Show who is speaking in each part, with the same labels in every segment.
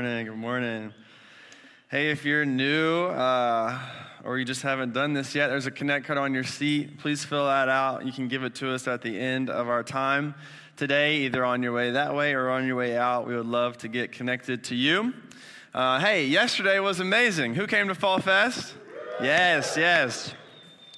Speaker 1: morning. Good morning. Hey, if you're new uh, or you just haven't done this yet, there's a connect card on your seat. Please fill that out. You can give it to us at the end of our time today, either on your way that way or on your way out. We would love to get connected to you. Uh, hey, yesterday was amazing. Who came to Fall Fest? Yes, yes.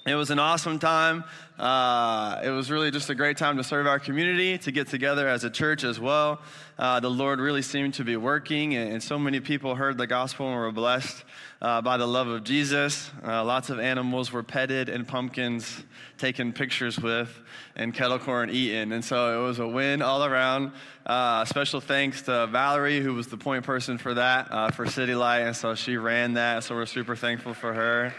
Speaker 1: It was an awesome time. Uh, it was really just a great time to serve our community, to get together as a church as well. Uh, the Lord really seemed to be working, and, and, so many people heard the gospel and were blessed uh, by the love of Jesus. Uh, lots of animals were petted and pumpkins taken pictures with, and kettle corn eaten. And so it was a win all around. Uh, special thanks to Valerie, who was the point person for that, uh, for City Light, and so she ran that. So we're super thankful for her.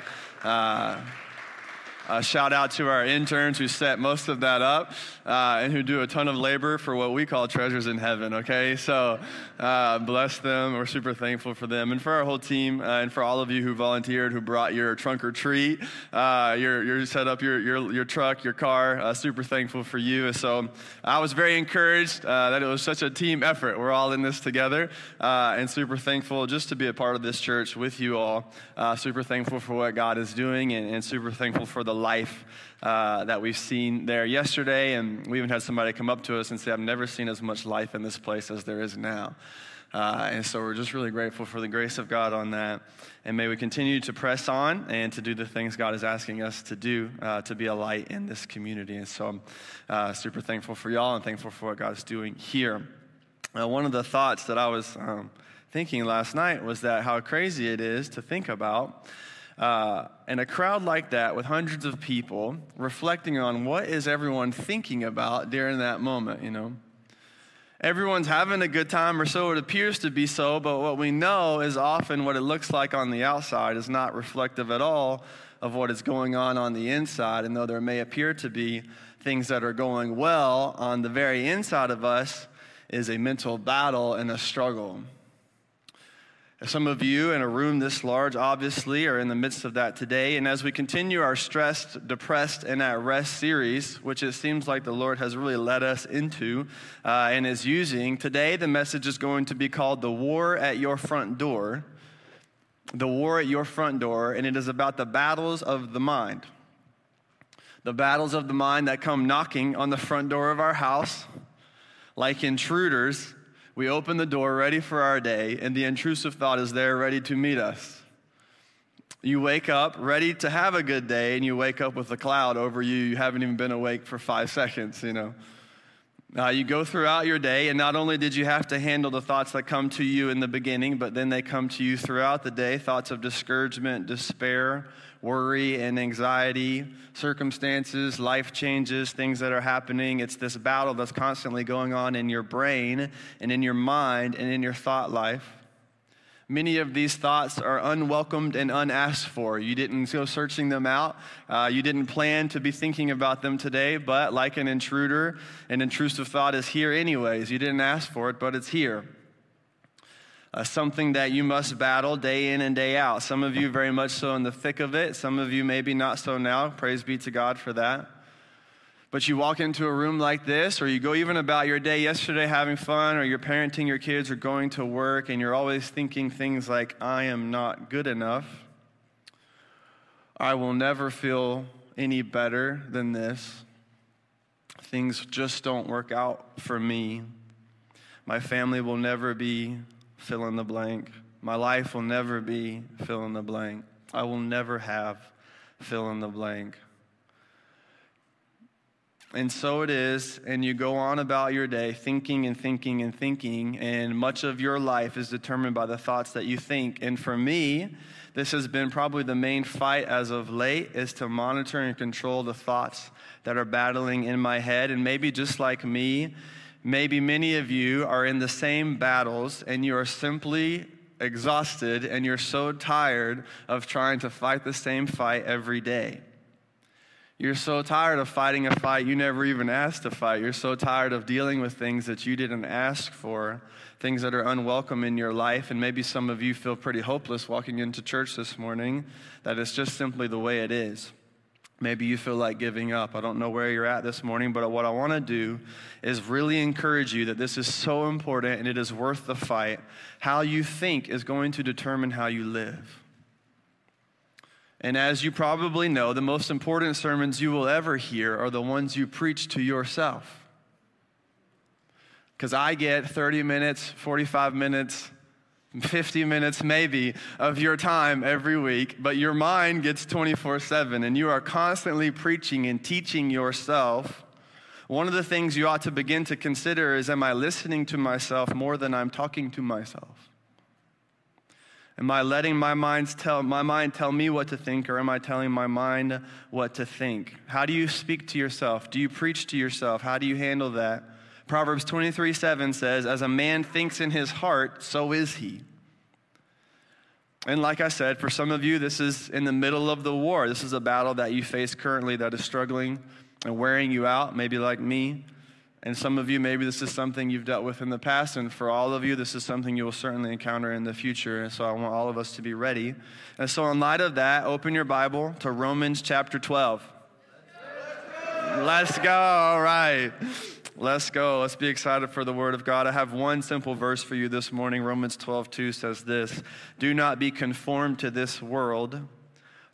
Speaker 1: Uh, shout out to our interns who set most of that up uh, and who do a ton of labor for what we call treasures in heaven, okay? So uh, bless them. We're super thankful for them and for our whole team uh, and for all of you who volunteered, who brought your trunk or treat, uh, your, your set up your, your, your truck, your car. Uh, super thankful for you. So I was very encouraged that it was such a team effort. We're all in this together and super thankful just to be a part of this church with you all. super thankful for what God is doing and, and super thankful for the life uh, that we've seen there yesterday. And we even had somebody come up to us and say, I've never seen as much life in this place as there is now. Uh, and so we're just really grateful for the grace of God on that. And may we continue to press on and to do the things God is asking us to do uh, to be a light in this community. And so I'm uh, super thankful for y'all and thankful for what God is doing here. one of the thoughts that I was um, thinking last night was that how crazy it is to think about uh, and a crowd like that with hundreds of people reflecting on what is everyone thinking about during that moment, you know. Everyone's having a good time, or so it appears to be so, but what we know is often what it looks like on the outside is not reflective at all of what is going on on the inside. And though there may appear to be things that are going well, on the very inside of us is a mental battle and a struggle. Some of you in a room this large, obviously, are in the midst of that today. And as we continue our stressed, depressed, and at rest series, which it seems like the Lord has really led us into uh, and is using, today the message is going to be called The War at Your Front Door. The War at Your Front Door, and it is about the battles of the mind. The battles of the mind that come knocking on the front door of our house like intruders we open the door ready for our day, and the intrusive thought is there ready to meet us. You wake up ready to have a good day, and you wake up with a cloud over you. You haven't even been awake for five seconds, you know. Uh, you go throughout your day, and not only did you have to handle the thoughts that come to you in the beginning, but then they come to you throughout the day thoughts of discouragement, despair, worry and anxiety, circumstances, life changes, things that are happening. It's this battle that's constantly going on in your brain and in your mind and in your thought life. Many of these thoughts are unwelcomed and unasked for. You didn't go searching them out. Uh, you didn't plan to be thinking about them today, but like an intruder, an intrusive thought is here anyways. You didn't ask for it, but it's here uh, something that you must battle day in and day out. Some of you very much so in the thick of it, some of you maybe not so now. Praise be to God for that. But you walk into a room like this, or you go even about your day yesterday having fun, or you're parenting your kids, or going to work, and you're always thinking things like, I am not good enough. I will never feel any better than this. Things just don't work out for me. My family will never be fill in the blank. My life will never be fill in the blank. I will never have fill in the blank. And so it is, and you go on about your day thinking and thinking and thinking, and much of your life is determined by the thoughts that you think. And for me, this has been probably the main fight as of late is to monitor and control the thoughts that are battling in my head. And maybe just like me, Maybe many of you are in the same battles and you are simply exhausted and you're so tired of trying to fight the same fight every day. You're so tired of fighting a fight you never even asked to fight. You're so tired of dealing with things that you didn't ask for, things that are unwelcome in your life. And maybe some of you feel pretty hopeless walking into church this morning, that it's just simply the way it is. Maybe you feel like giving up. I don't know where you're at this morning, but what I want to do is really encourage you that this is so important and it is worth the fight. How you think is going to determine how you live. And as you probably know, the most important sermons you will ever hear are the ones you preach to yourself. Because I get 30 minutes, 45 minutes, 50 minutes maybe of your time every week, but your mind gets 24 7, and you are constantly preaching and teaching yourself. One of the things you ought to begin to consider is Am I listening to myself more than I'm talking to myself? Am I letting my, mind tell, my mind tell me what to think, or am I telling my mind what to think? How do you speak to yourself? Do you preach to yourself? How do you handle that? Proverbs 23 7 says, As a man thinks in his heart, so is he. And like I said, for some of you, this is in the middle of the war. This is a battle that you face currently that is struggling and wearing you out, maybe like me. And some of you, maybe this is something you've dealt with in the past. And for all of you, this is something you will certainly encounter in the future. And so I want all of us to be ready. And so, in light of that, open your Bible to Romans chapter 12. Let's go. All right. Let's go. Let's be excited for the word of God. I have one simple verse for you this morning. Romans 12, 2 says this Do not be conformed to this world,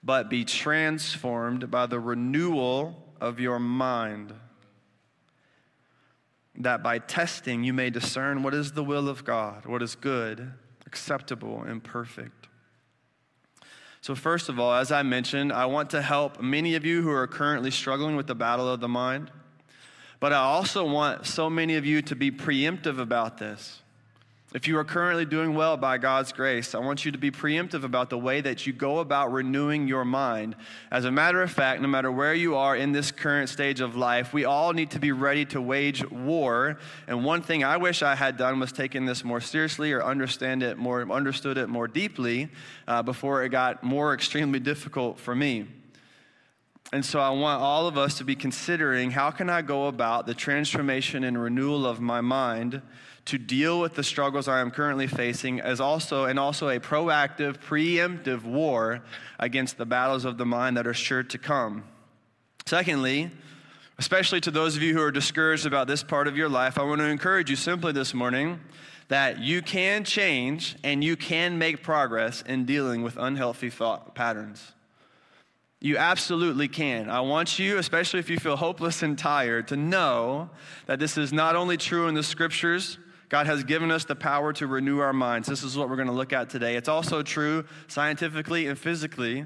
Speaker 1: but be transformed by the renewal of your mind, that by testing you may discern what is the will of God, what is good, acceptable, and perfect. So, first of all, as I mentioned, I want to help many of you who are currently struggling with the battle of the mind. But I also want so many of you to be preemptive about this. If you are currently doing well by God's grace, I want you to be preemptive about the way that you go about renewing your mind. As a matter of fact, no matter where you are in this current stage of life, we all need to be ready to wage war. And one thing I wish I had done was taken this more seriously or understand it more, understood it more deeply uh, before it got more extremely difficult for me. And so I want all of us to be considering how can I go about the transformation and renewal of my mind to deal with the struggles I am currently facing as also and also a proactive preemptive war against the battles of the mind that are sure to come. Secondly, especially to those of you who are discouraged about this part of your life, I want to encourage you simply this morning that you can change and you can make progress in dealing with unhealthy thought patterns. You absolutely can. I want you, especially if you feel hopeless and tired, to know that this is not only true in the scriptures, God has given us the power to renew our minds. This is what we're going to look at today. It's also true scientifically and physically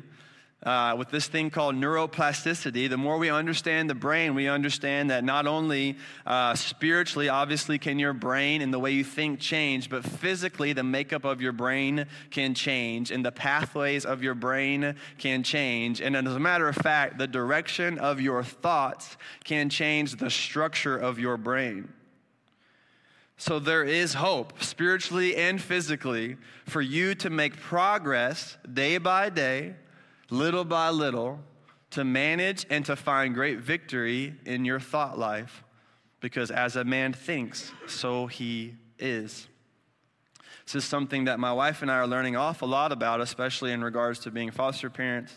Speaker 1: uh, with this thing called neuroplasticity, the more we understand the brain, we understand that not only uh, spiritually, obviously, can your brain and the way you think change, but physically, the makeup of your brain can change, and the pathways of your brain can change. And as a matter of fact, the direction of your thoughts can change the structure of your brain. So there is hope, spiritually and physically, for you to make progress day by day little by little, to manage and to find great victory in your thought life. Because as a man thinks, so he is. This is something that my wife and I are learning awful lot about, especially in regards to being foster parents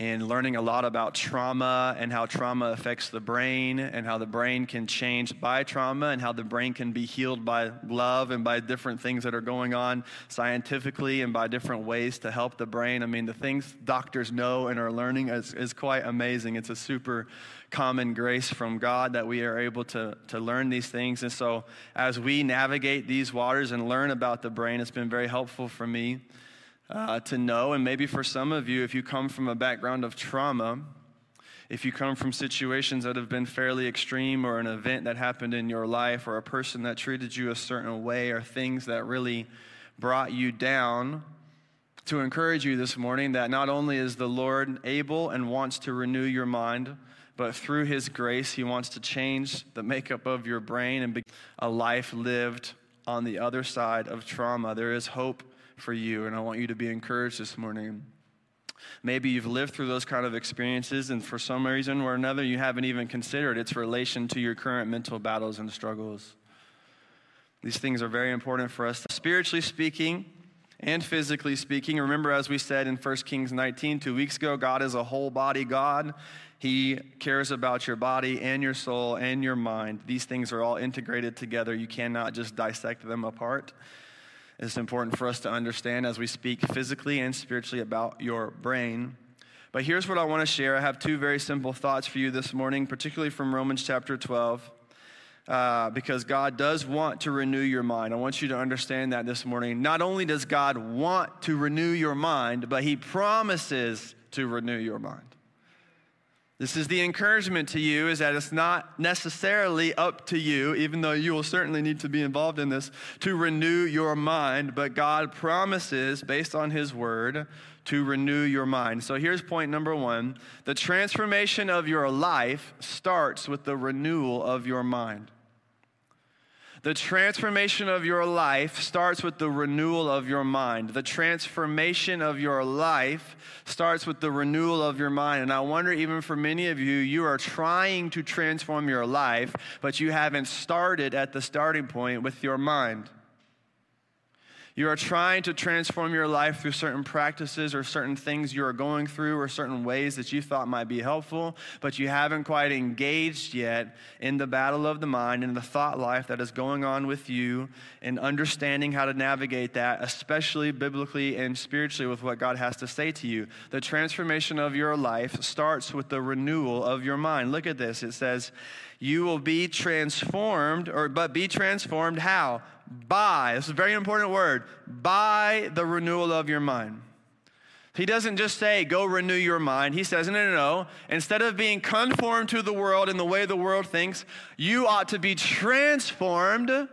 Speaker 1: and learning a lot about trauma and how trauma affects the brain and how the brain can change by trauma and how the brain can be healed by love and by different things that are going on scientifically and by different ways to help the brain. I mean, the things doctors know and are learning is, is quite amazing. It's a super common grace from God that we are able to, to learn these things. And so, as we navigate these waters and learn about the brain, it's been very helpful for me uh, to know. And maybe for some of you, if you come from a background of trauma, if you come from situations that have been fairly extreme or an event that happened in your life or a person that treated you a certain way or things that really brought you down, to encourage you this morning that not only is the Lord able and wants to renew your mind, but through His grace, He wants to change the makeup of your brain and be a life lived on the other side of trauma. There is hope for you, and I want you to be encouraged this morning. Maybe you've lived through those kind of experiences, and for some reason or another, you haven't even considered its relation to your current mental battles and struggles. These things are very important for us. Spiritually speaking, and physically speaking. Remember, as we said in 1 Kings 19 two weeks ago, God is a whole body God. He cares about your body and your soul and your mind. These things are all integrated together. You cannot just dissect them apart. It's important for us to understand as we speak physically and spiritually about your brain. But here's what I want to share. I have two very simple thoughts for you this morning, particularly from Romans chapter 12 uh, because God does want to renew your mind. I want you to understand that this morning. Not only does God want to renew your mind, but He promises to renew your mind. This is the encouragement to you is that it's not necessarily up to you, even though you will certainly need to be involved in this, to renew your mind, but God promises, based on His word, to renew your mind. So here's point number one the transformation of your life starts with the renewal of your mind. The transformation of your life starts with the renewal of your mind. The transformation of your life starts with the renewal of your mind. And I wonder, even for many of you, you are trying to transform your life, but you haven't started at the starting point with your mind. You are trying to transform your life through certain practices or certain things you are going through or certain ways that you thought might be helpful, but you haven't quite engaged yet in the battle of the mind and the thought life that is going on with you and understanding how to navigate that, especially biblically and spiritually with what God has to say to you. The transformation of your life starts with the renewal of your mind. Look at this. It says, you will be transformed, or but be transformed how? By, this is a very important word, by the renewal of your mind. He doesn't just say, go renew your mind. He says, no, no, no. Instead of being conformed to the world in the way the world thinks, you ought to be transformed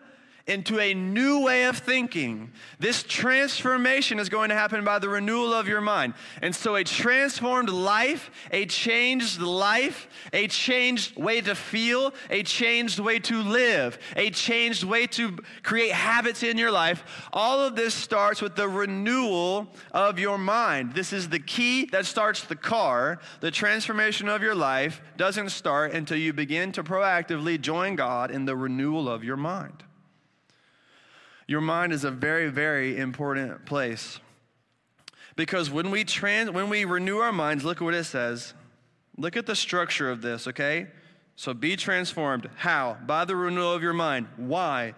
Speaker 1: into a new way of thinking. This transformation is going to happen by the renewal of your mind. And so, a transformed life, a changed life, a changed way to feel, a changed way to live, a changed way to create habits in your life, all of this starts with the renewal of your mind. This is the key that starts the car. The transformation of your life doesn't start until you begin to proactively join God in the renewal of your mind. Your mind is a very, very important place. Because when we trans, when we renew our minds, look at what it says. Look at the structure of this, okay? So be transformed. How? By the renewal of your mind. Why?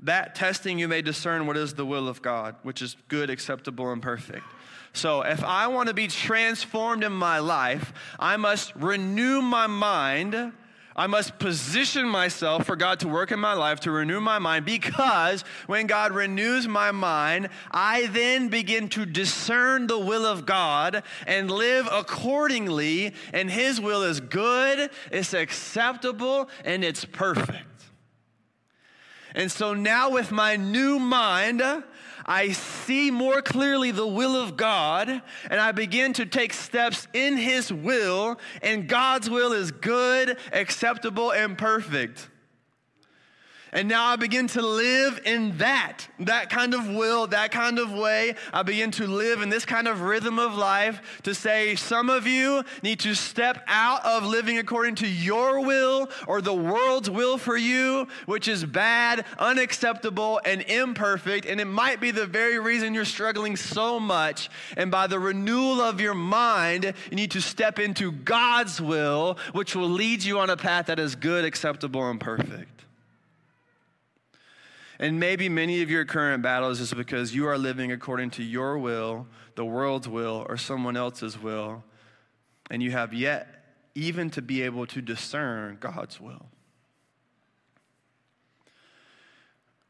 Speaker 1: That testing you may discern what is the will of God, which is good, acceptable, and perfect. So if I want to be transformed in my life, I must renew my mind I must position myself for God to work in my life to renew my mind because when God renews my mind, I then begin to discern the will of God and live accordingly. And His will is good, it's acceptable, and it's perfect. And so now, with my new mind, I see more clearly the will of God and I begin to take steps in His will, and God's will is good, acceptable, and perfect. And now I begin to live in that, that kind of will, that kind of way. I begin to live in this kind of rhythm of life to say, some of you need to step out of living according to your will or the world's will for you, which is bad, unacceptable, and imperfect. And it might be the very reason you're struggling so much. And by the renewal of your mind, you need to step into God's will, which will lead you on a path that is good, acceptable, and perfect. And maybe many of your current battles is because you are living according to your will, the world's will, or someone else's will, and you have yet even to be able to discern God's will.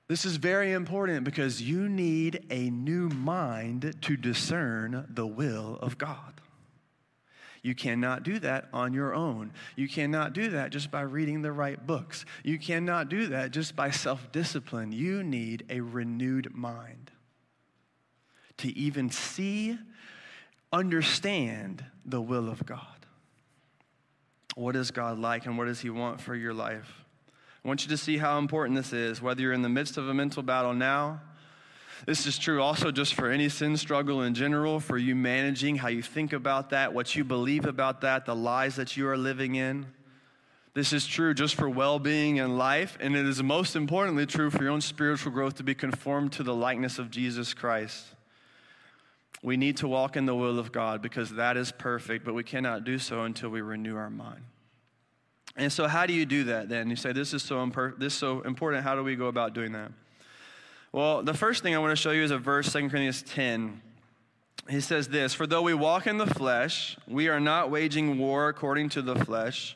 Speaker 1: This is very important because you need a new mind to discern the will of God. You cannot do that on your own. You cannot do that just by reading the right books. You cannot do that just by self discipline. You need a renewed mind to even see, understand the will of God. What is God like and what does He want for your life? I want you to see how important this is, whether you're in the midst of a mental battle now this is true also just for any sin struggle in general, for you managing how you think about that, what you believe about that, the lies that you are living in. This is true just for well being and life, and it is most importantly true for your own spiritual growth to be conformed to the likeness of Jesus Christ. We need to walk in the will of God because that is perfect, but we cannot do so until we renew our mind. And so, how do you do that then? You say, This is so, imper- this is so important. How do we go about doing that? Well, the first thing I want to show you is a verse, 2 Corinthians 10. He says this For though we walk in the flesh, we are not waging war according to the flesh.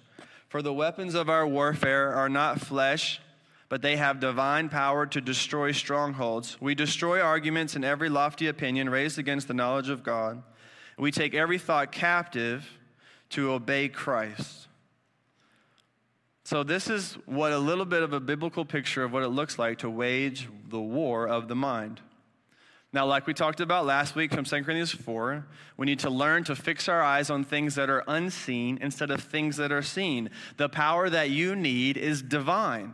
Speaker 1: For the weapons of our warfare are not flesh, but they have divine power to destroy strongholds. We destroy arguments and every lofty opinion raised against the knowledge of God. We take every thought captive to obey Christ. So, this is what a little bit of a biblical picture of what it looks like to wage the war of the mind. Now, like we talked about last week from 2 Corinthians 4, we need to learn to fix our eyes on things that are unseen instead of things that are seen. The power that you need is divine.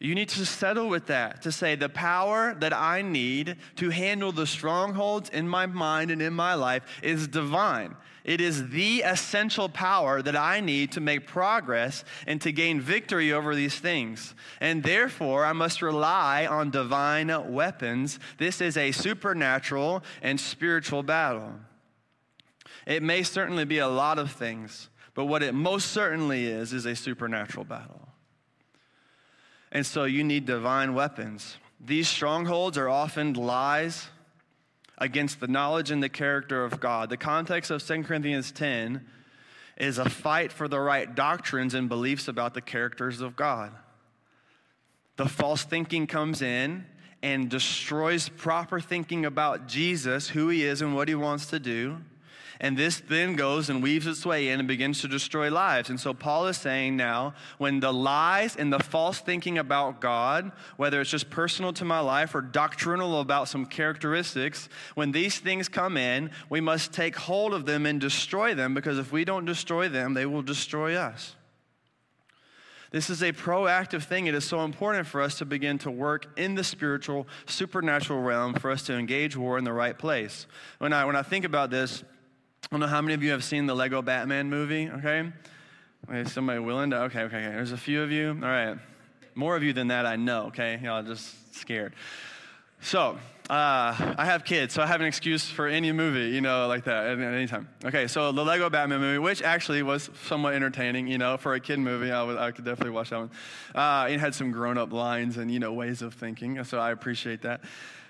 Speaker 1: You need to settle with that, to say, the power that I need to handle the strongholds in my mind and in my life is divine. It is the essential power that I need to make progress and to gain victory over these things. And therefore, I must rely on divine weapons. This is a supernatural and spiritual battle. It may certainly be a lot of things, but what it most certainly is, is a supernatural battle. And so you need divine weapons. These strongholds are often lies against the knowledge and the character of God. The context of 2 Corinthians 10 is a fight for the right doctrines and beliefs about the characters of God. The false thinking comes in and destroys proper thinking about Jesus, who he is, and what he wants to do. And this then goes and weaves its way in and begins to destroy lives. And so Paul is saying now, when the lies and the false thinking about God, whether it's just personal to my life or doctrinal about some characteristics, when these things come in, we must take hold of them and destroy them because if we don't destroy them, they will destroy us. This is a proactive thing. It is so important for us to begin to work in the spiritual, supernatural realm for us to engage war in the right place. When I, when I think about this, I don't know how many of you have seen the Lego Batman movie, okay? Is somebody willing to? Okay, okay, okay. There's a few of you. All right. More of you than that, I know, okay? Y'all just scared. So, uh, I have kids, so I have an excuse for any movie, you know, like that at any time. Okay, so the Lego Batman movie, which actually was somewhat entertaining, you know, for a kid movie, I, would, I could definitely watch that one. Uh, it had some grown up lines and, you know, ways of thinking, so I appreciate that.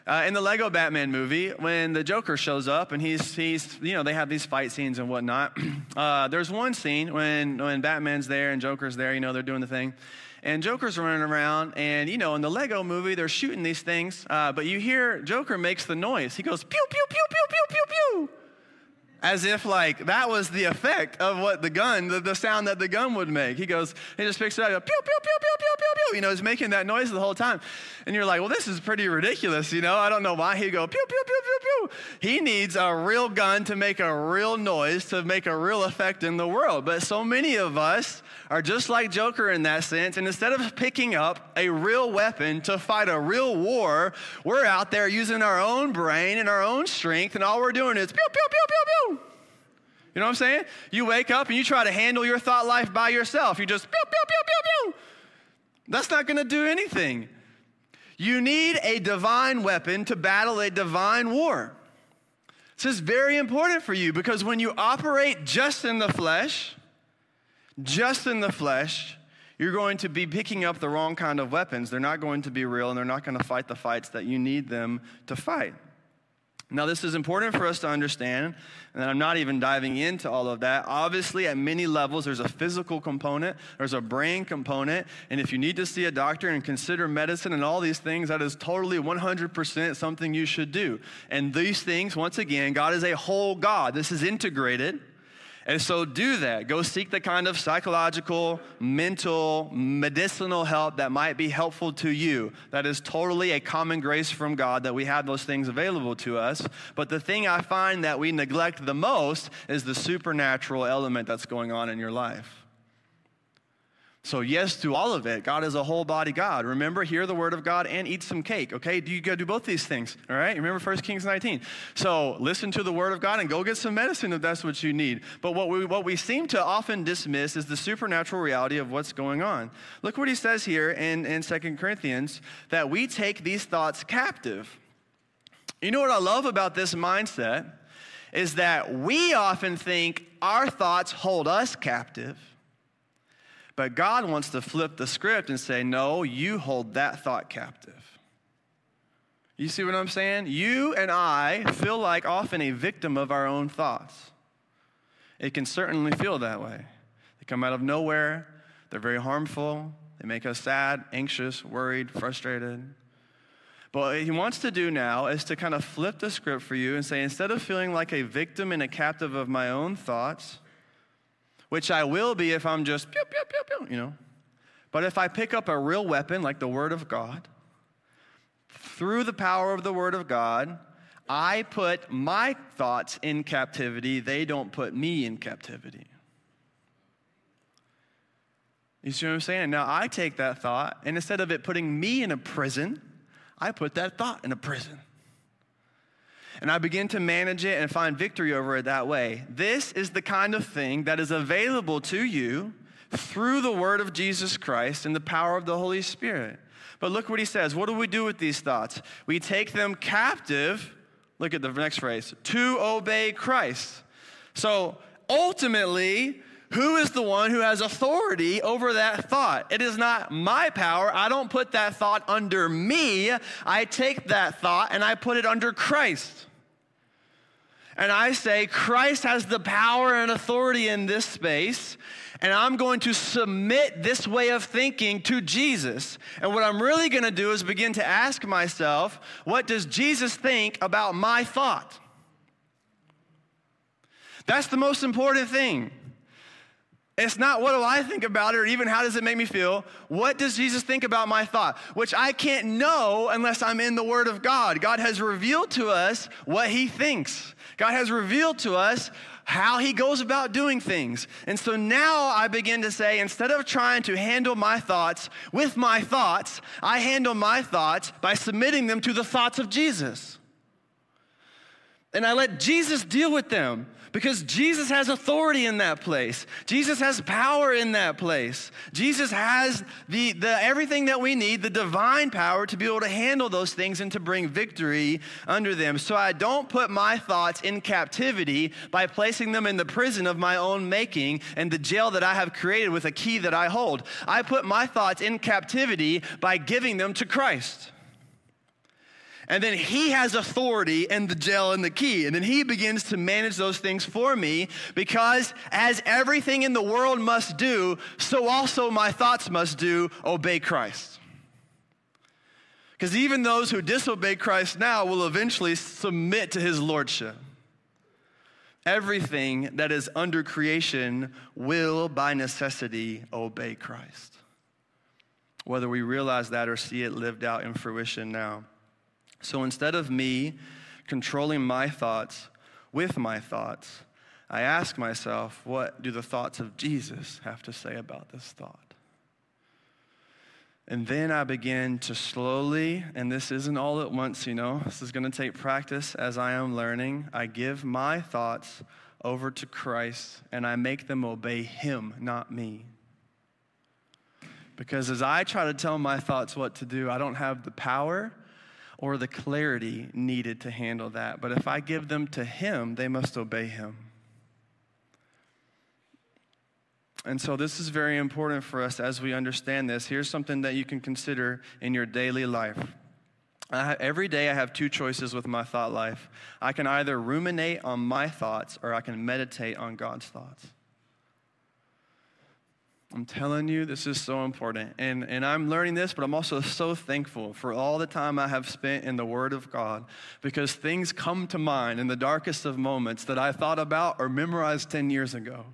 Speaker 1: Uh, in the Lego Batman movie, when the Joker shows up and he's, he's you know, they have these fight scenes and whatnot. Uh, there's one scene when, when Batman's there and Joker's there, you know, they're doing the thing. And Joker's running around, and you know, in the Lego movie, they're shooting these things, uh, but you hear Joker makes the noise. He goes, pew, pew, pew, pew, pew, pew, pew. As if, like, that was the effect of what the gun, the, the sound that the gun would make. He goes, he just picks it up, pew, pew, pew, pew, pew, pew, pew. You know, he's making that noise the whole time. And you're like, well, this is pretty ridiculous, you know? I don't know why he go, pew, pew, pew, pew, pew. He needs a real gun to make a real noise, to make a real effect in the world. But so many of us are just like Joker in that sense. And instead of picking up a real weapon to fight a real war, we're out there using our own brain and our own strength, and all we're doing is pew, pew, pew, pew, pew. You know what I'm saying? You wake up and you try to handle your thought life by yourself. You just pew, pew, pew, pew, pew. That's not going to do anything. You need a divine weapon to battle a divine war. This is very important for you because when you operate just in the flesh, just in the flesh, you're going to be picking up the wrong kind of weapons. They're not going to be real and they're not going to fight the fights that you need them to fight. Now, this is important for us to understand, and I'm not even diving into all of that. Obviously, at many levels, there's a physical component, there's a brain component, and if you need to see a doctor and consider medicine and all these things, that is totally 100% something you should do. And these things, once again, God is a whole God. This is integrated. And so do that. Go seek the kind of psychological, mental, medicinal help that might be helpful to you. That is totally a common grace from God that we have those things available to us. But the thing I find that we neglect the most is the supernatural element that's going on in your life. So, yes to all of it. God is a whole body God. Remember, hear the word of God and eat some cake, okay? Do you go do both these things, all right? Remember 1 Kings 19. So, listen to the word of God and go get some medicine if that's what you need. But what we, what we seem to often dismiss is the supernatural reality of what's going on. Look what he says here in, in 2 Corinthians that we take these thoughts captive. You know what I love about this mindset is that we often think our thoughts hold us captive. But God wants to flip the script and say, no, you hold that thought captive. You see what I'm saying? You and I feel like often a victim of our own thoughts. It can certainly feel that way. They come out of nowhere, they're very harmful, they make us sad, anxious, worried, frustrated. But what he wants to do now is to kind of flip the script for you and say, instead of feeling like a victim and a captive of my own thoughts, which I will be if I'm just pew, pew, pew, pew, you know, but if I pick up a real weapon like the Word of God, through the power of the Word of God, I put my thoughts in captivity. They don't put me in captivity. You see what I'm saying? Now I take that thought, and instead of it putting me in a prison, I put that thought in a prison. And I begin to manage it and find victory over it that way. This is the kind of thing that is available to you through the word of Jesus Christ and the power of the Holy Spirit. But look what he says. What do we do with these thoughts? We take them captive. Look at the next phrase to obey Christ. So ultimately, who is the one who has authority over that thought? It is not my power. I don't put that thought under me. I take that thought and I put it under Christ. And I say, Christ has the power and authority in this space, and I'm going to submit this way of thinking to Jesus. And what I'm really going to do is begin to ask myself, what does Jesus think about my thought? That's the most important thing. It's not what do I think about it or even how does it make me feel. What does Jesus think about my thought? Which I can't know unless I'm in the Word of God. God has revealed to us what He thinks, God has revealed to us how He goes about doing things. And so now I begin to say instead of trying to handle my thoughts with my thoughts, I handle my thoughts by submitting them to the thoughts of Jesus. And I let Jesus deal with them because Jesus has authority in that place. Jesus has power in that place. Jesus has the, the everything that we need, the divine power to be able to handle those things and to bring victory under them. So I don't put my thoughts in captivity by placing them in the prison of my own making and the jail that I have created with a key that I hold. I put my thoughts in captivity by giving them to Christ. And then he has authority and the jail and the key. And then he begins to manage those things for me because, as everything in the world must do, so also my thoughts must do obey Christ. Because even those who disobey Christ now will eventually submit to his lordship. Everything that is under creation will, by necessity, obey Christ. Whether we realize that or see it lived out in fruition now. So instead of me controlling my thoughts with my thoughts, I ask myself, what do the thoughts of Jesus have to say about this thought? And then I begin to slowly, and this isn't all at once, you know, this is going to take practice as I am learning. I give my thoughts over to Christ and I make them obey Him, not me. Because as I try to tell my thoughts what to do, I don't have the power or the clarity needed to handle that. But if I give them to Him, they must obey Him. And so, this is very important for us as we understand this. Here's something that you can consider in your daily life. every day, I have two choices with my thought life. I can either ruminate on my thoughts or I can meditate on God's thoughts. I'm telling you, this is so important. And, and I'm learning this, but I'm also so thankful for all the time I have spent in the Word of God because things come to mind in the darkest of moments that I thought about or memorized 10 years ago.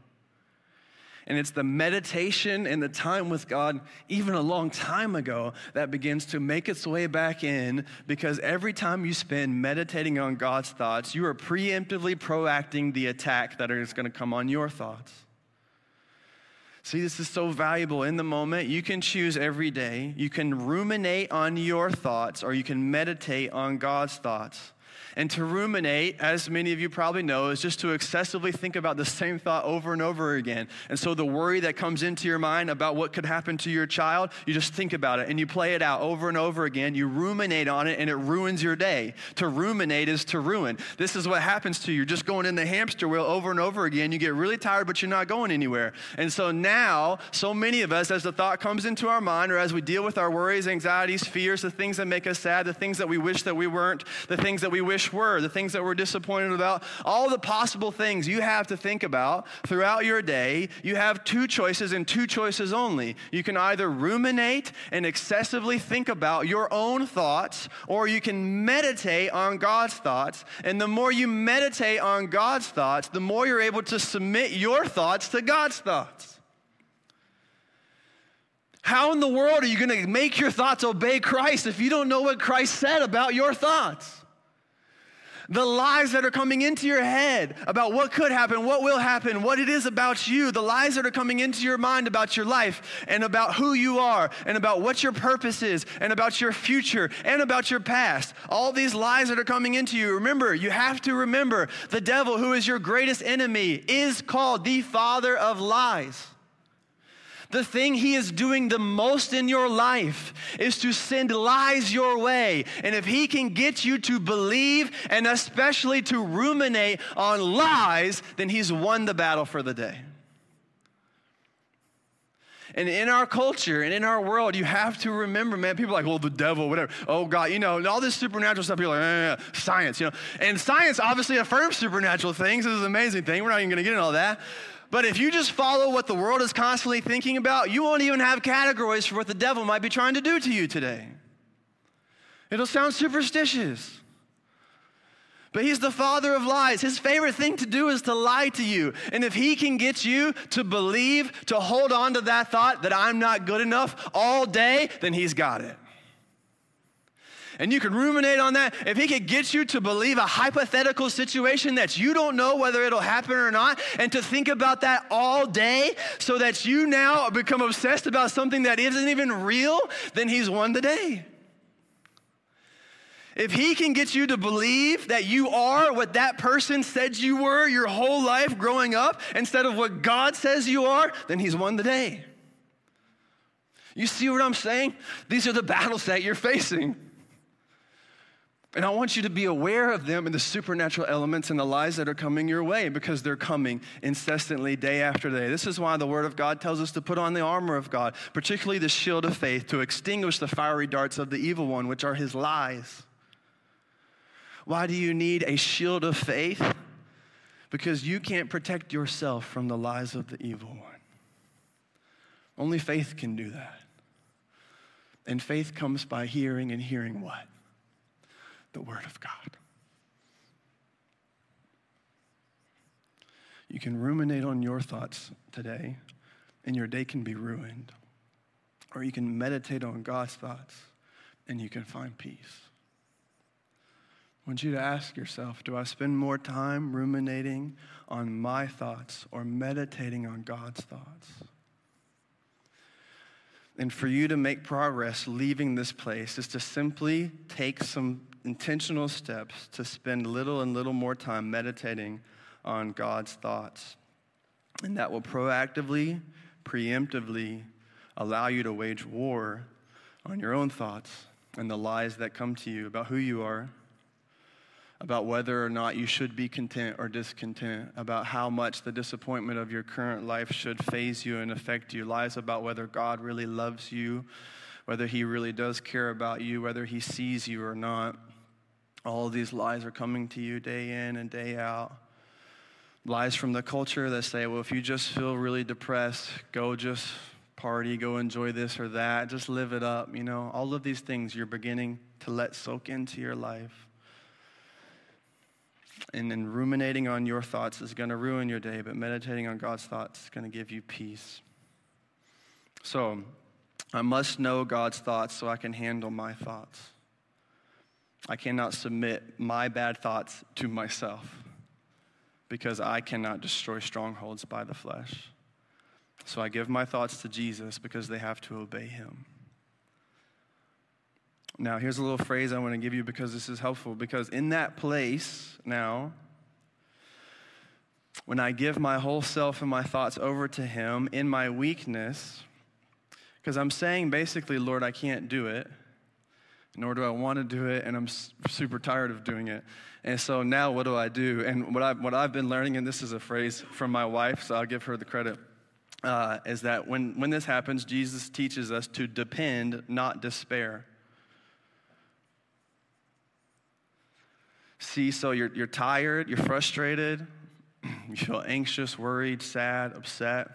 Speaker 1: And it's the meditation and the time with God, even a long time ago, that begins to make its way back in because every time you spend meditating on God's thoughts, you are preemptively proacting the attack that is going to come on your thoughts. See, this is so valuable in the moment. You can choose every day. You can ruminate on your thoughts or you can meditate on God's thoughts. And to ruminate, as many of you probably know, is just to excessively think about the same thought over and over again. And so the worry that comes into your mind about what could happen to your child, you just think about it and you play it out over and over again. You ruminate on it and it ruins your day. To ruminate is to ruin. This is what happens to you. You're just going in the hamster wheel over and over again. You get really tired, but you're not going anywhere. And so now, so many of us, as the thought comes into our mind or as we deal with our worries, anxieties, fears, the things that make us sad, the things that we wish that we weren't, the things that we wish wish were, the things that we're disappointed about, all the possible things you have to think about throughout your day, you have two choices and two choices only. You can either ruminate and excessively think about your own thoughts, or you can meditate on God's thoughts. And the more you meditate on God's thoughts, the more you're able to submit your thoughts to God's thoughts. How in the world are you going to make your thoughts obey Christ if you don't know what Christ said about your thoughts? The lies that are coming into your head about what could happen, what will happen, what it is about you, the lies that are coming into your mind about your life and about who you are and about what your purpose is and about your future and about your past. All these lies that are coming into you. Remember, you have to remember the devil, who is your greatest enemy, is called the father of lies. The thing he is doing the most in your life is to send lies your way. And if he can get you to believe and especially to ruminate on lies, then he's won the battle for the day. And in our culture and in our world, you have to remember, man, people are like, well, the devil, whatever. Oh, God, you know, all this supernatural stuff, people are like, eh, science, you know. And science obviously affirms supernatural things. This is an amazing thing. We're not even going to get into all that. But if you just follow what the world is constantly thinking about, you won't even have categories for what the devil might be trying to do to you today. It'll sound superstitious. But he's the father of lies. His favorite thing to do is to lie to you. And if he can get you to believe, to hold on to that thought that I'm not good enough all day, then he's got it and you can ruminate on that, if he could get you to believe a hypothetical situation that you don't know whether it'll happen or not, and to think about that all day so that you now become obsessed about something that isn't even real, then he's won the day. If he can get you to believe that you are what that person said you were your whole life growing up instead of what God says you are, then he's won the day. You see what I'm saying? These are the battles that you're facing. And I want you to be aware of them and the supernatural elements and the lies that are coming your way because they're coming incessantly day after day. This is why the Word of God tells us to put on the armor of God, particularly the shield of faith, to extinguish the fiery darts of the evil one, which are his lies. Why do you need a shield of faith? Because you can't protect yourself from the lies of the evil one. Only faith can do that. And faith comes by hearing, and hearing what? The Word of God. You can ruminate on your thoughts today, and your day can be ruined. Or you can meditate on God's thoughts, and you can find peace. I want you to ask yourself do I spend more time ruminating on my thoughts or meditating on God's thoughts? And for you to make progress leaving this place is to simply take some intentional steps to spend little and little more time meditating on God's thoughts. And that will proactively, preemptively allow you to wage war on your own thoughts and the lies that come to you about who you are, about whether or not you should be content or discontent, about how much the disappointment of your current life should faze you and affect you, lies about whether God really loves you, whether He really does care about you, whether He sees you or not. All these lies are coming to you day in and day out. Lies from the culture that say, well, if you just feel really depressed, go just party, go enjoy this or that, just live it up. You know, all of these things you're beginning to let soak into your life. And then ruminating on your thoughts is going to ruin your day, but meditating on God's thoughts is going to give you peace. So, I must know God's thoughts so I can handle my thoughts. I cannot submit my bad thoughts to myself because I cannot destroy strongholds by the flesh. So I give my thoughts to Jesus because they have to obey him. Now, here's a little phrase I want to give you because this is helpful. Because in that place now, when I give my whole self and my thoughts over to Him in my weakness, because I'm saying basically, Lord, I can't do it, nor do I want to do it, and I'm super tired of doing it. And so now what do I do? And what I've, what I've been learning, and this is a phrase from my wife, so I'll give her the credit, uh, is that when, when this happens, Jesus teaches us to depend, not despair. See, so you're, you're tired, you're frustrated, you feel anxious, worried, sad, upset.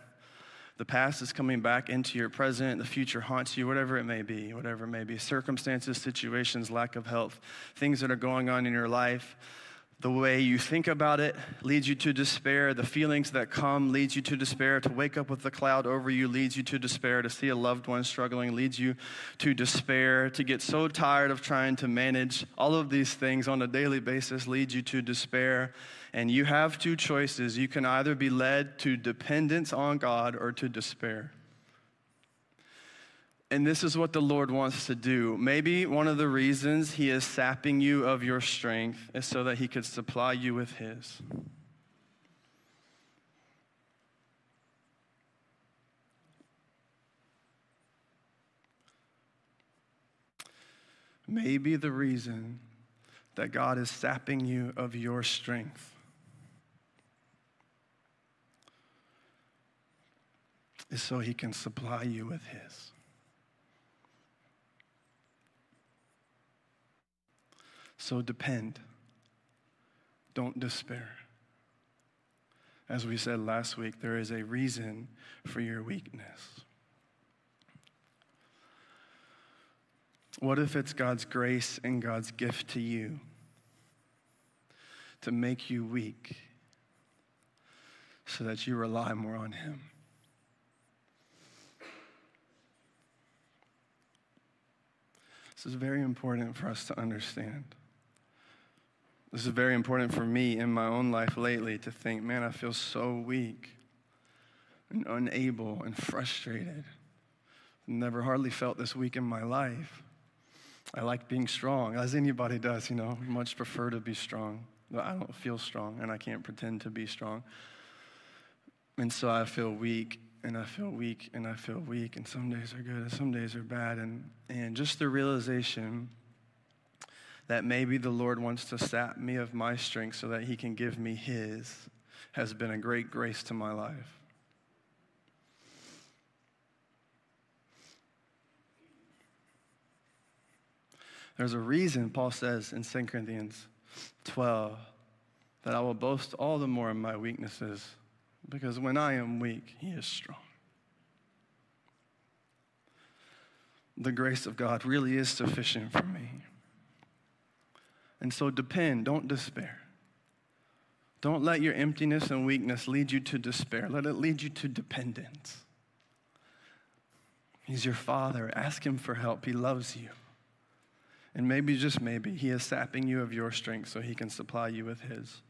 Speaker 1: The past is coming back into your present, the future haunts you, whatever it may be, whatever it may be. Circumstances, situations, lack of health, things that are going on in your life the way you think about it leads you to despair. The feelings that come leads you to despair. To wake up with the cloud over you leads you to despair. To see a loved one struggling leads you to despair. To get so tired of trying to manage all of these things on a daily basis leads you to despair. And you have two choices. You can either be led to dependence on God or to despair. And this is what the Lord wants to do. Maybe one of the reasons He is sapping you of your strength is so that He could supply you with His. Maybe the reason that God is sapping you of your strength is so He can supply you with His. So depend. Don't despair. As we said last week, there is a reason for your weakness. What if it's God's grace and God's gift to you to make you weak so that you rely more on Him? This is very important for us to understand. This is very important for me in my own life lately to think, man, I feel so weak and unable and frustrated. Never hardly felt this weak in my life. I like being strong, as anybody does, you know, much prefer to be strong. But I don't feel strong and I can't pretend to be strong. And so I feel weak and I feel weak and I feel weak, and some days are good and some days are bad. And, and just the realization that maybe the Lord wants to sap me of my strength so that He can give me His has been a great grace to my life. There's a reason, Paul says in 2 Corinthians 12, that I will boast all the more in my weaknesses, because when I am weak, He is strong. The grace of God really is sufficient for me. And so depend, don't despair. Don't let your emptiness and weakness lead you to despair. Let it lead you to dependence. He's your father. Ask him for help. He loves you. And maybe, just maybe, he is sapping you of your strength so he can supply you with his.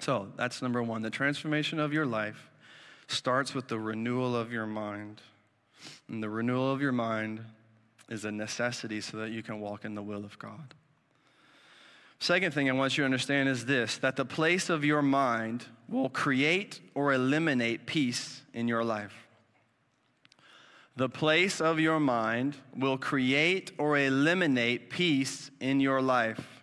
Speaker 1: So that's number one. The transformation of your life starts with the renewal of your mind. And the renewal of your mind is a necessity so that you can walk in the will of God. Second thing I want you to understand is this that the place of your mind will create or eliminate peace in your life. The place of your mind will create or eliminate peace in your life.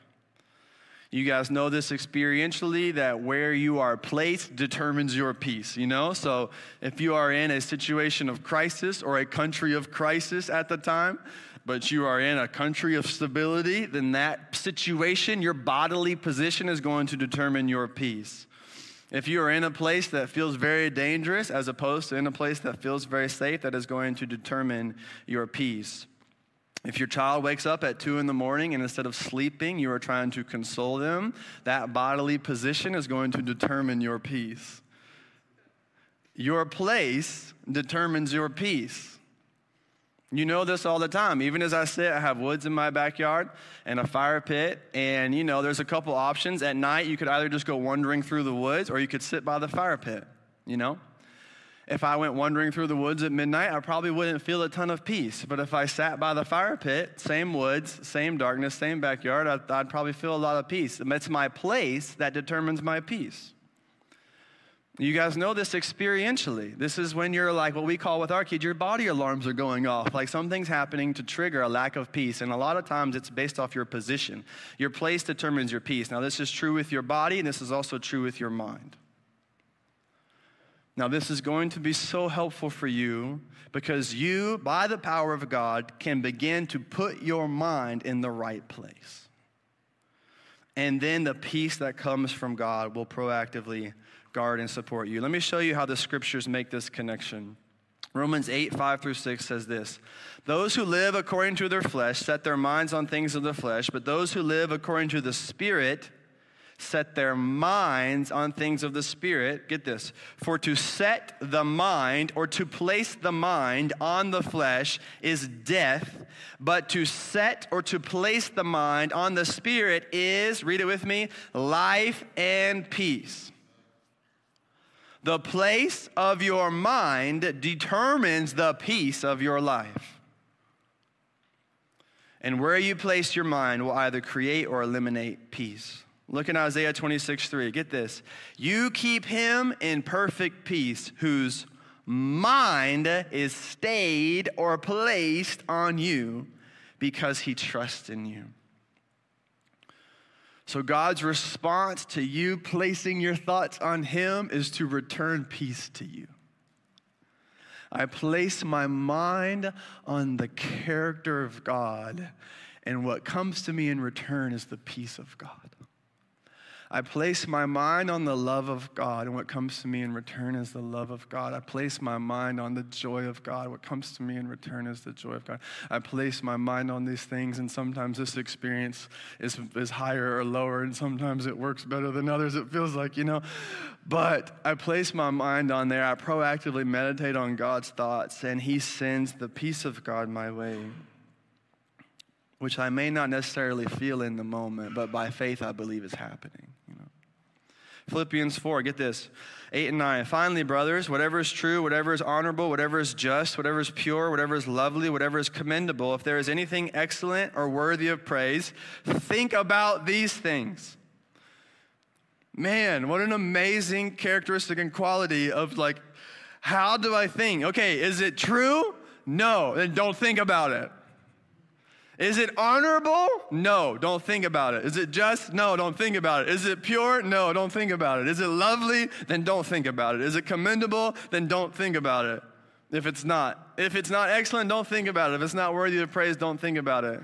Speaker 1: You guys know this experientially that where you are placed determines your peace, you know? So if you are in a situation of crisis or a country of crisis at the time, but you are in a country of stability, then that situation, your bodily position is going to determine your peace. If you are in a place that feels very dangerous as opposed to in a place that feels very safe, that is going to determine your peace. If your child wakes up at two in the morning and instead of sleeping, you are trying to console them, that bodily position is going to determine your peace. Your place determines your peace. You know this all the time. Even as I sit, I have woods in my backyard and a fire pit. And, you know, there's a couple options. At night, you could either just go wandering through the woods or you could sit by the fire pit, you know? If I went wandering through the woods at midnight, I probably wouldn't feel a ton of peace. But if I sat by the fire pit, same woods, same darkness, same backyard, I'd, I'd probably feel a lot of peace. It's my place that determines my peace. You guys know this experientially. This is when you're like what we call with our kids, your body alarms are going off. Like something's happening to trigger a lack of peace. And a lot of times it's based off your position. Your place determines your peace. Now, this is true with your body, and this is also true with your mind. Now, this is going to be so helpful for you because you, by the power of God, can begin to put your mind in the right place. And then the peace that comes from God will proactively guard and support you. Let me show you how the scriptures make this connection. Romans 8, 5 through 6 says this Those who live according to their flesh set their minds on things of the flesh, but those who live according to the Spirit set their minds on things of the Spirit. Get this. For to set the mind or to place the mind on the flesh is death, but to set or to place the mind on the Spirit is, read it with me, life and peace. The place of your mind determines the peace of your life. And where you place your mind will either create or eliminate peace. Look in Isaiah 26, 3. Get this. You keep him in perfect peace, whose mind is stayed or placed on you because he trusts in you. So, God's response to you placing your thoughts on Him is to return peace to you. I place my mind on the character of God, and what comes to me in return is the peace of God. I place my mind on the love of God, and what comes to me in return is the love of God. I place my mind on the joy of God. What comes to me in return is the joy of God. I place my mind on these things, and sometimes this experience is, is higher or lower, and sometimes it works better than others, it feels like, you know. But I place my mind on there. I proactively meditate on God's thoughts, and He sends the peace of God my way which I may not necessarily feel in the moment, but by faith I believe is happening. You know? Philippians 4, get this 8 and 9. Finally, brothers, whatever is true, whatever is honorable, whatever is just, whatever is pure, whatever is lovely, whatever is commendable, if there is anything excellent or worthy of praise, think about these things. Man, what an amazing characteristic and quality of like, how do I think? Okay, is it true? No, then don't think about it. Is it honorable? No, don't think about it. Is it just? No, don't think about it. Is it pure? No, don't think about it. Is it lovely? Then don't think about it. Is it commendable? Then don't think about it. If it's not. If it's not excellent, don't think about it. If it's not worthy of praise, don't think about it.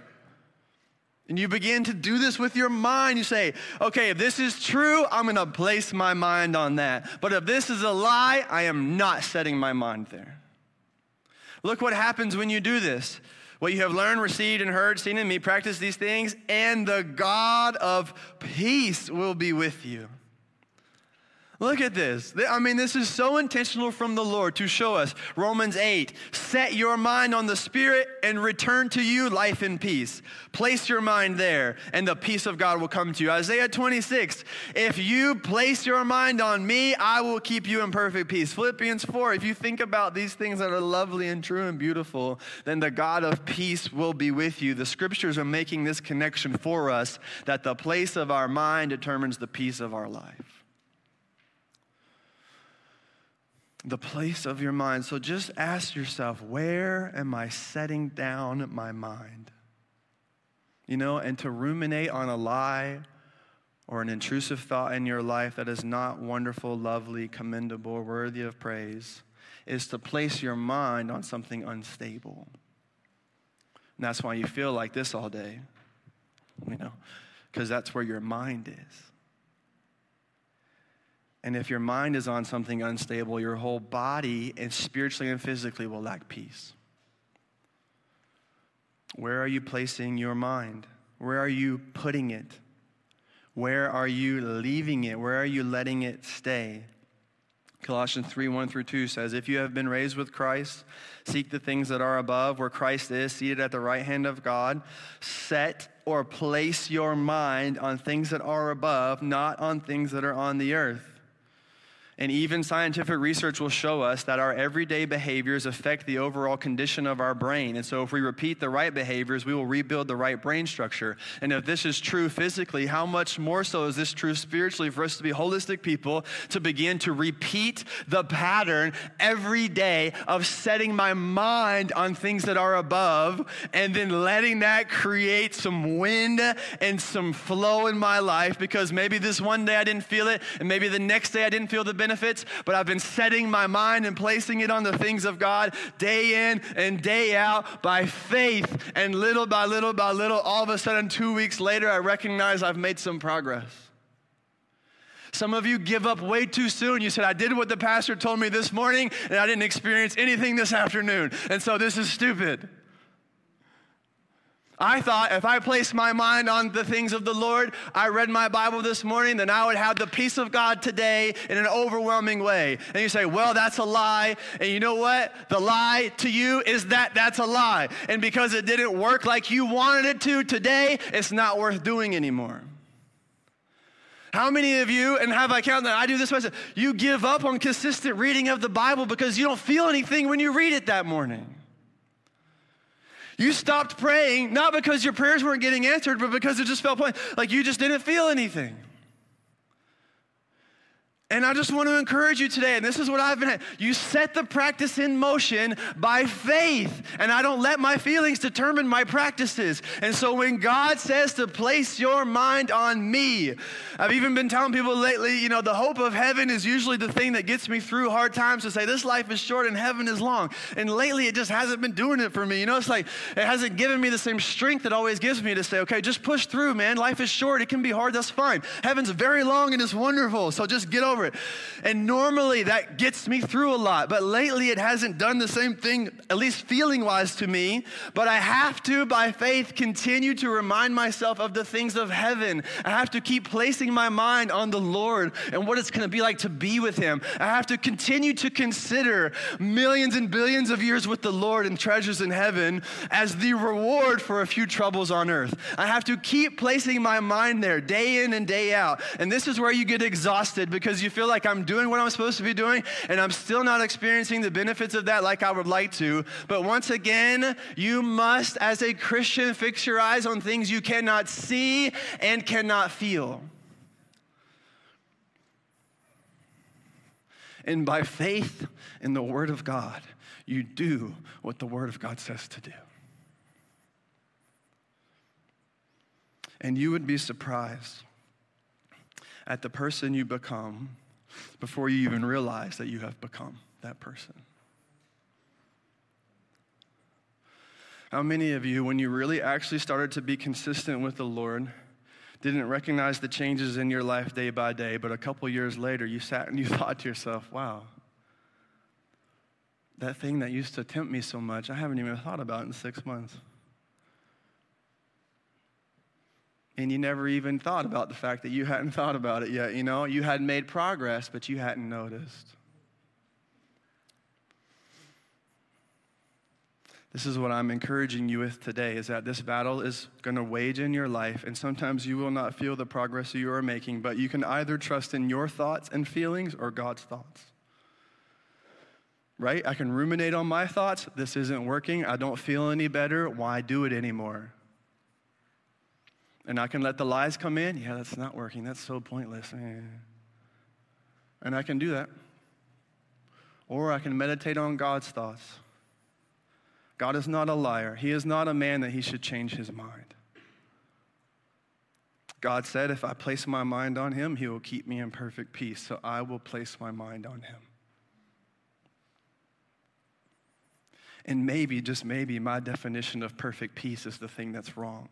Speaker 1: And you begin to do this with your mind. You say, okay, if this is true, I'm going to place my mind on that. But if this is a lie, I am not setting my mind there. Look what happens when you do this. What you have learned, received, and heard, seen in me, practice these things, and the God of peace will be with you. Look at this. I mean, this is so intentional from the Lord to show us. Romans 8, set your mind on the Spirit and return to you life and peace. Place your mind there, and the peace of God will come to you. Isaiah 26, if you place your mind on me, I will keep you in perfect peace. Philippians 4, if you think about these things that are lovely and true and beautiful, then the God of peace will be with you. The scriptures are making this connection for us that the place of our mind determines the peace of our life. The place of your mind. So just ask yourself, where am I setting down my mind? You know, and to ruminate on a lie or an intrusive thought in your life that is not wonderful, lovely, commendable, worthy of praise is to place your mind on something unstable. And that's why you feel like this all day, you know, because that's where your mind is. And if your mind is on something unstable, your whole body and spiritually and physically will lack peace. Where are you placing your mind? Where are you putting it? Where are you leaving it? Where are you letting it stay? Colossians 3 1 through 2 says, If you have been raised with Christ, seek the things that are above, where Christ is, seated at the right hand of God. Set or place your mind on things that are above, not on things that are on the earth. And even scientific research will show us that our everyday behaviors affect the overall condition of our brain. And so, if we repeat the right behaviors, we will rebuild the right brain structure. And if this is true physically, how much more so is this true spiritually for us to be holistic people to begin to repeat the pattern every day of setting my mind on things that are above and then letting that create some wind and some flow in my life? Because maybe this one day I didn't feel it, and maybe the next day I didn't feel the benefit benefits, but I've been setting my mind and placing it on the things of God day in and day out by faith. And little by little by little, all of a sudden, two weeks later, I recognize I've made some progress. Some of you give up way too soon. You said, I did what the pastor told me this morning, and I didn't experience anything this afternoon. And so this is stupid. I thought if I placed my mind on the things of the Lord, I read my Bible this morning, then I would have the peace of God today in an overwhelming way. And you say, well, that's a lie. And you know what? The lie to you is that that's a lie. And because it didn't work like you wanted it to today, it's not worth doing anymore. How many of you, and have I counted that I do this myself, you give up on consistent reading of the Bible because you don't feel anything when you read it that morning? You stopped praying, not because your prayers weren't getting answered, but because it just felt like you just didn't feel anything. And I just want to encourage you today, and this is what I've been, at. you set the practice in motion by faith. And I don't let my feelings determine my practices. And so when God says to place your mind on me, I've even been telling people lately, you know, the hope of heaven is usually the thing that gets me through hard times to say, this life is short and heaven is long. And lately it just hasn't been doing it for me. You know, it's like it hasn't given me the same strength it always gives me to say, okay, just push through, man. Life is short. It can be hard. That's fine. Heaven's very long and it's wonderful. So just get over over it. And normally that gets me through a lot, but lately it hasn't done the same thing, at least feeling wise to me. But I have to, by faith, continue to remind myself of the things of heaven. I have to keep placing my mind on the Lord and what it's going to be like to be with Him. I have to continue to consider millions and billions of years with the Lord and treasures in heaven as the reward for a few troubles on earth. I have to keep placing my mind there day in and day out. And this is where you get exhausted because you you feel like I'm doing what I'm supposed to be doing and I'm still not experiencing the benefits of that like I would like to. But once again, you must, as a Christian, fix your eyes on things you cannot see and cannot feel. And by faith in the Word of God, you do what the Word of God says to do. And you would be surprised at the person you become before you even realize that you have become that person. How many of you, when you really actually started to be consistent with the Lord, didn't recognize the changes in your life day by day, but a couple years later you sat and you thought to yourself, wow, that thing that used to tempt me so much, I haven't even thought about in six months. And you never even thought about the fact that you hadn't thought about it yet. You know, you had made progress, but you hadn't noticed. This is what I'm encouraging you with today is that this battle is going to wage in your life, and sometimes you will not feel the progress you are making, but you can either trust in your thoughts and feelings or God's thoughts. Right? I can ruminate on my thoughts. This isn't working. I don't feel any better. Why do it anymore? And I can let the lies come in. Yeah, that's not working. That's so pointless. And I can do that. Or I can meditate on God's thoughts. God is not a liar. He is not a man that he should change his mind. God said, if I place my mind on him, he will keep me in perfect peace. So I will place my mind on him. And maybe, just maybe, my definition of perfect peace is the thing that's wrong.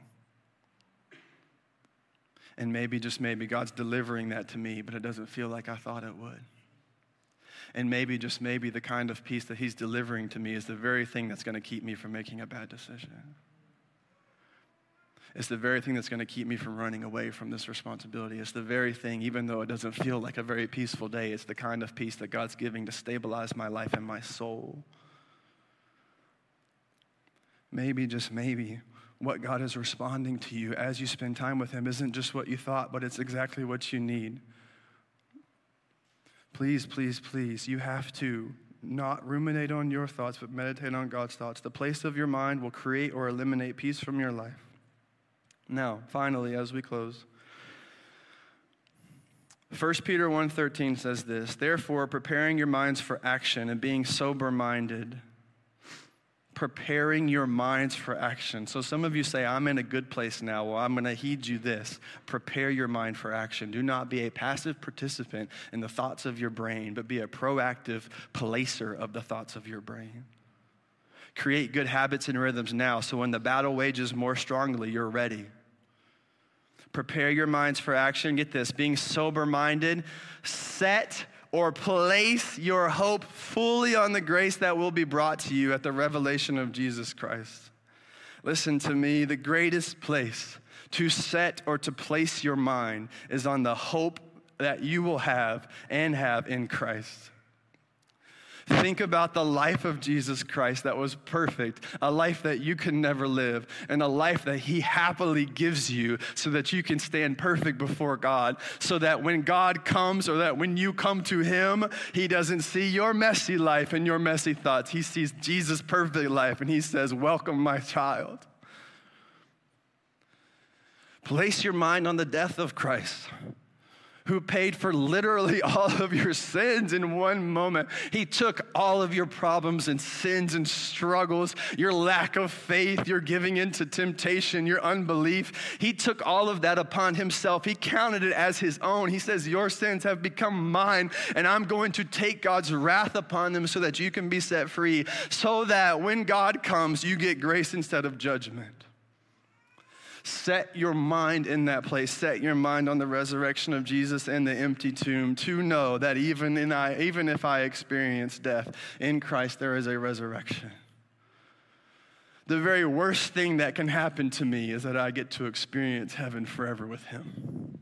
Speaker 1: And maybe, just maybe, God's delivering that to me, but it doesn't feel like I thought it would. And maybe, just maybe, the kind of peace that He's delivering to me is the very thing that's going to keep me from making a bad decision. It's the very thing that's going to keep me from running away from this responsibility. It's the very thing, even though it doesn't feel like a very peaceful day, it's the kind of peace that God's giving to stabilize my life and my soul. Maybe, just maybe, what God is responding to you as you spend time with Him isn't just what you thought, but it's exactly what you need.
Speaker 2: please, please, please, you have to not ruminate on your thoughts, but meditate on God's thoughts. The place of your mind will create or eliminate peace from your life. Now, finally, as we close, 1 Peter 1:13 says this, "Therefore, preparing your minds for action and being sober-minded, preparing your minds for action. So some of you say, I'm in a good place now. Well, I'm going to heed you this. Prepare your mind for action. Do not be a passive participant in the thoughts of your brain, but be a proactive placer of the thoughts of your brain. Create good habits and rhythms now so when the battle wages more strongly, you're ready. Prepare your minds for action. Get this being sober minded, set or place your hope fully on the grace that will be brought to you at the revelation of Jesus Christ. Listen to me, the greatest place to set or to place your mind is on the hope that you will have and have in Christ. Think about the life of Jesus Christ that was perfect, a life that you can never live, and a life that He happily gives you so that you can stand perfect before God. So that when God comes or that when you come to Him, He doesn't see your messy life and your messy thoughts. He sees Jesus' perfect life and He says, Welcome, my child. Place your mind on the death of Christ who paid for literally all of your sins in one moment. He took all of your problems and sins and struggles, your lack of faith, your giving into temptation, your unbelief. He took all of that upon himself. He counted it as his own. He says, Your sins have become mine, and I'm going to take God's wrath upon them so that you can be set free, so that when God comes, you get grace instead of judgment. Set your mind in that place. Set your mind on the resurrection of Jesus and the empty tomb to know that even, in I, even if I experience death, in Christ there is a resurrection. The very worst thing that can happen to me is that I get to experience heaven forever with Him.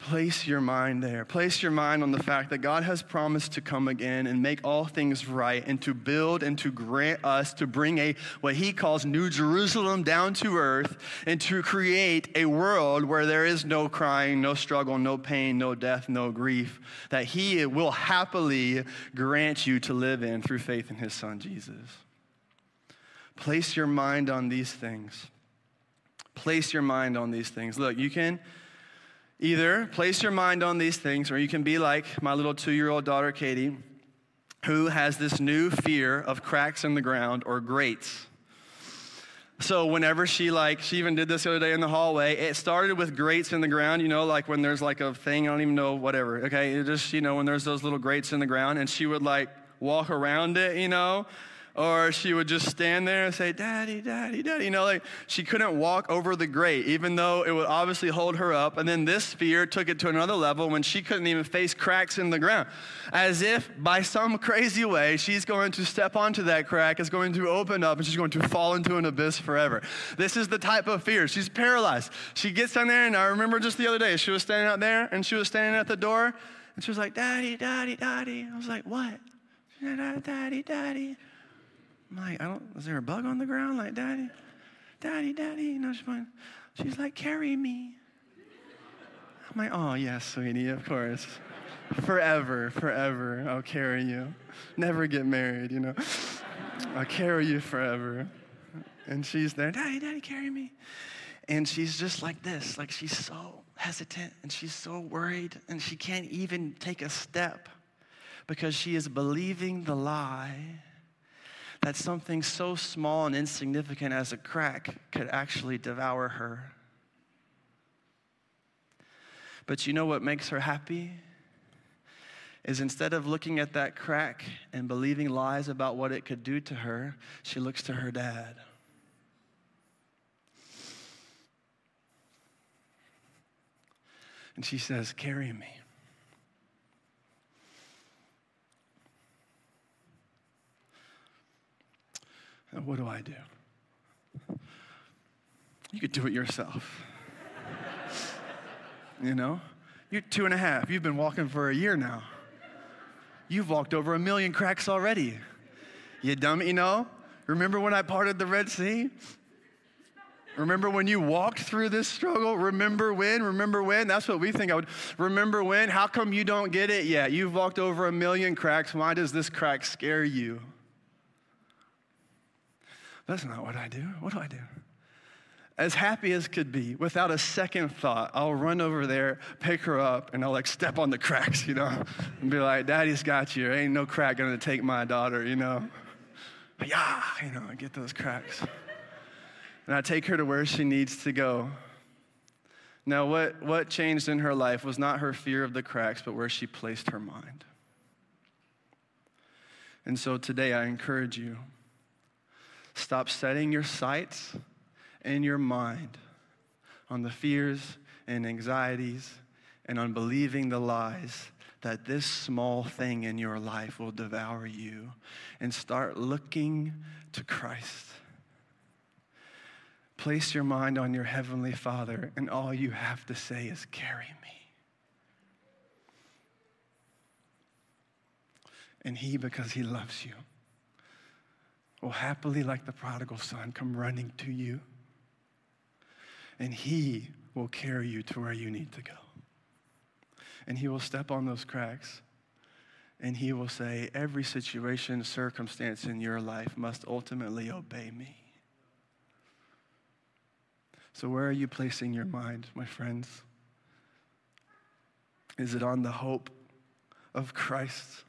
Speaker 2: Place your mind there. Place your mind on the fact that God has promised to come again and make all things right and to build and to grant us to bring a what he calls New Jerusalem down to earth and to create a world where there is no crying, no struggle, no pain, no death, no grief that he will happily grant you to live in through faith in his son Jesus. Place your mind on these things. Place your mind on these things. Look, you can Either place your mind on these things, or you can be like my little two year old daughter, Katie, who has this new fear of cracks in the ground or grates. So whenever she like, she even did this the other day in the hallway. It started with grates in the ground, you know, like when there's like a thing, I don't even know, whatever. Okay, it just you know when there's those little grates in the ground, and she would like walk around it, you know, or she would just stand there and say, Daddy, Daddy, Daddy. You know, like she couldn't walk over the grate, even though it would obviously hold her up. And then this fear took it to another level when she couldn't even face cracks in the ground. As if by some crazy way, she's going to step onto that crack, it's going to open up, and she's going to fall into an abyss forever. This is the type of fear. She's paralyzed. She gets down there, and I remember just the other day, she was standing out there, and she was standing at the door, and she was like, Daddy, Daddy, Daddy. I was like, What? Daddy, Daddy. I'm like, I don't, is there a bug on the ground? Like, Daddy, Daddy, Daddy. You know, she's, like, she's like, carry me. I'm like, oh, yes, sweetie, of course. forever, forever, I'll carry you. Never get married, you know. I'll carry you forever. And she's there, Daddy, Daddy, carry me. And she's just like this, like she's so hesitant and she's so worried and she can't even take a step because she is believing the lie that something so small and insignificant as a crack could actually devour her. But you know what makes her happy? Is instead of looking at that crack and believing lies about what it could do to her, she looks to her dad. And she says, Carry me. What do I do? You could do it yourself. you know? You're two and a half. You've been walking for a year now. You've walked over a million cracks already. You dumb, you know? Remember when I parted the Red Sea? Remember when you walked through this struggle? Remember when? Remember when? That's what we think I would. Remember when? How come you don't get it yet? You've walked over a million cracks. Why does this crack scare you? That's not what I do. What do I do? As happy as could be, without a second thought, I'll run over there, pick her up, and I'll like step on the cracks, you know, and be like, Daddy's got you. Ain't no crack gonna take my daughter, you know. Yeah, you know, get those cracks. And I take her to where she needs to go. Now, what, what changed in her life was not her fear of the cracks, but where she placed her mind. And so today I encourage you stop setting your sights and your mind on the fears and anxieties and on believing the lies that this small thing in your life will devour you and start looking to Christ. Place your mind on your Heavenly Father, and all you have to say is, Carry me. And He, because He loves you, will happily, like the prodigal son, come running to you. And He will carry you to where you need to go. And He will step on those cracks. And He will say, Every situation, circumstance in your life must ultimately obey me. So, where are you placing your mind, my friends? Is it on the hope of Christ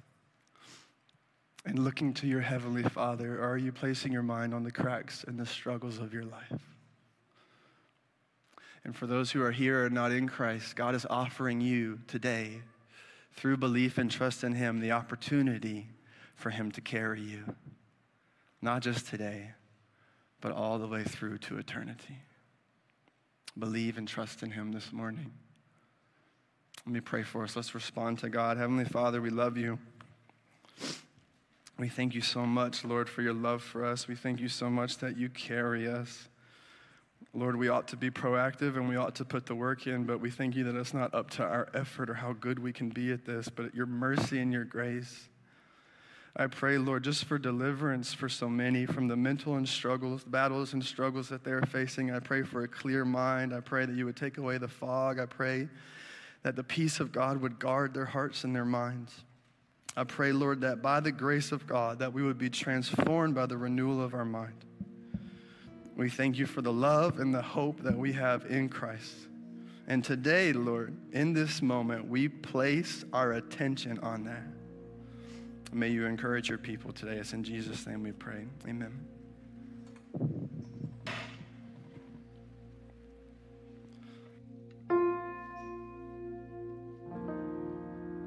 Speaker 2: and looking to your Heavenly Father, or are you placing your mind on the cracks and the struggles of your life? And for those who are here and not in Christ, God is offering you today, through belief and trust in Him, the opportunity for Him to carry you. Not just today, but all the way through to eternity. Believe and trust in Him this morning. Let me pray for us. Let's respond to God. Heavenly Father, we love you. We thank you so much, Lord, for your love for us. We thank you so much that you carry us. Lord, we ought to be proactive and we ought to put the work in, but we thank you that it's not up to our effort or how good we can be at this, but your mercy and your grace. I pray, Lord, just for deliverance for so many from the mental and struggles, battles and struggles that they're facing. I pray for a clear mind. I pray that you would take away the fog. I pray that the peace of God would guard their hearts and their minds. I pray, Lord, that by the grace of God, that we would be transformed by the renewal of our mind. We thank you for the love and the hope that we have in Christ. And today, Lord, in this moment, we place our attention on that. May you encourage your people today. It's in Jesus' name we pray. Amen.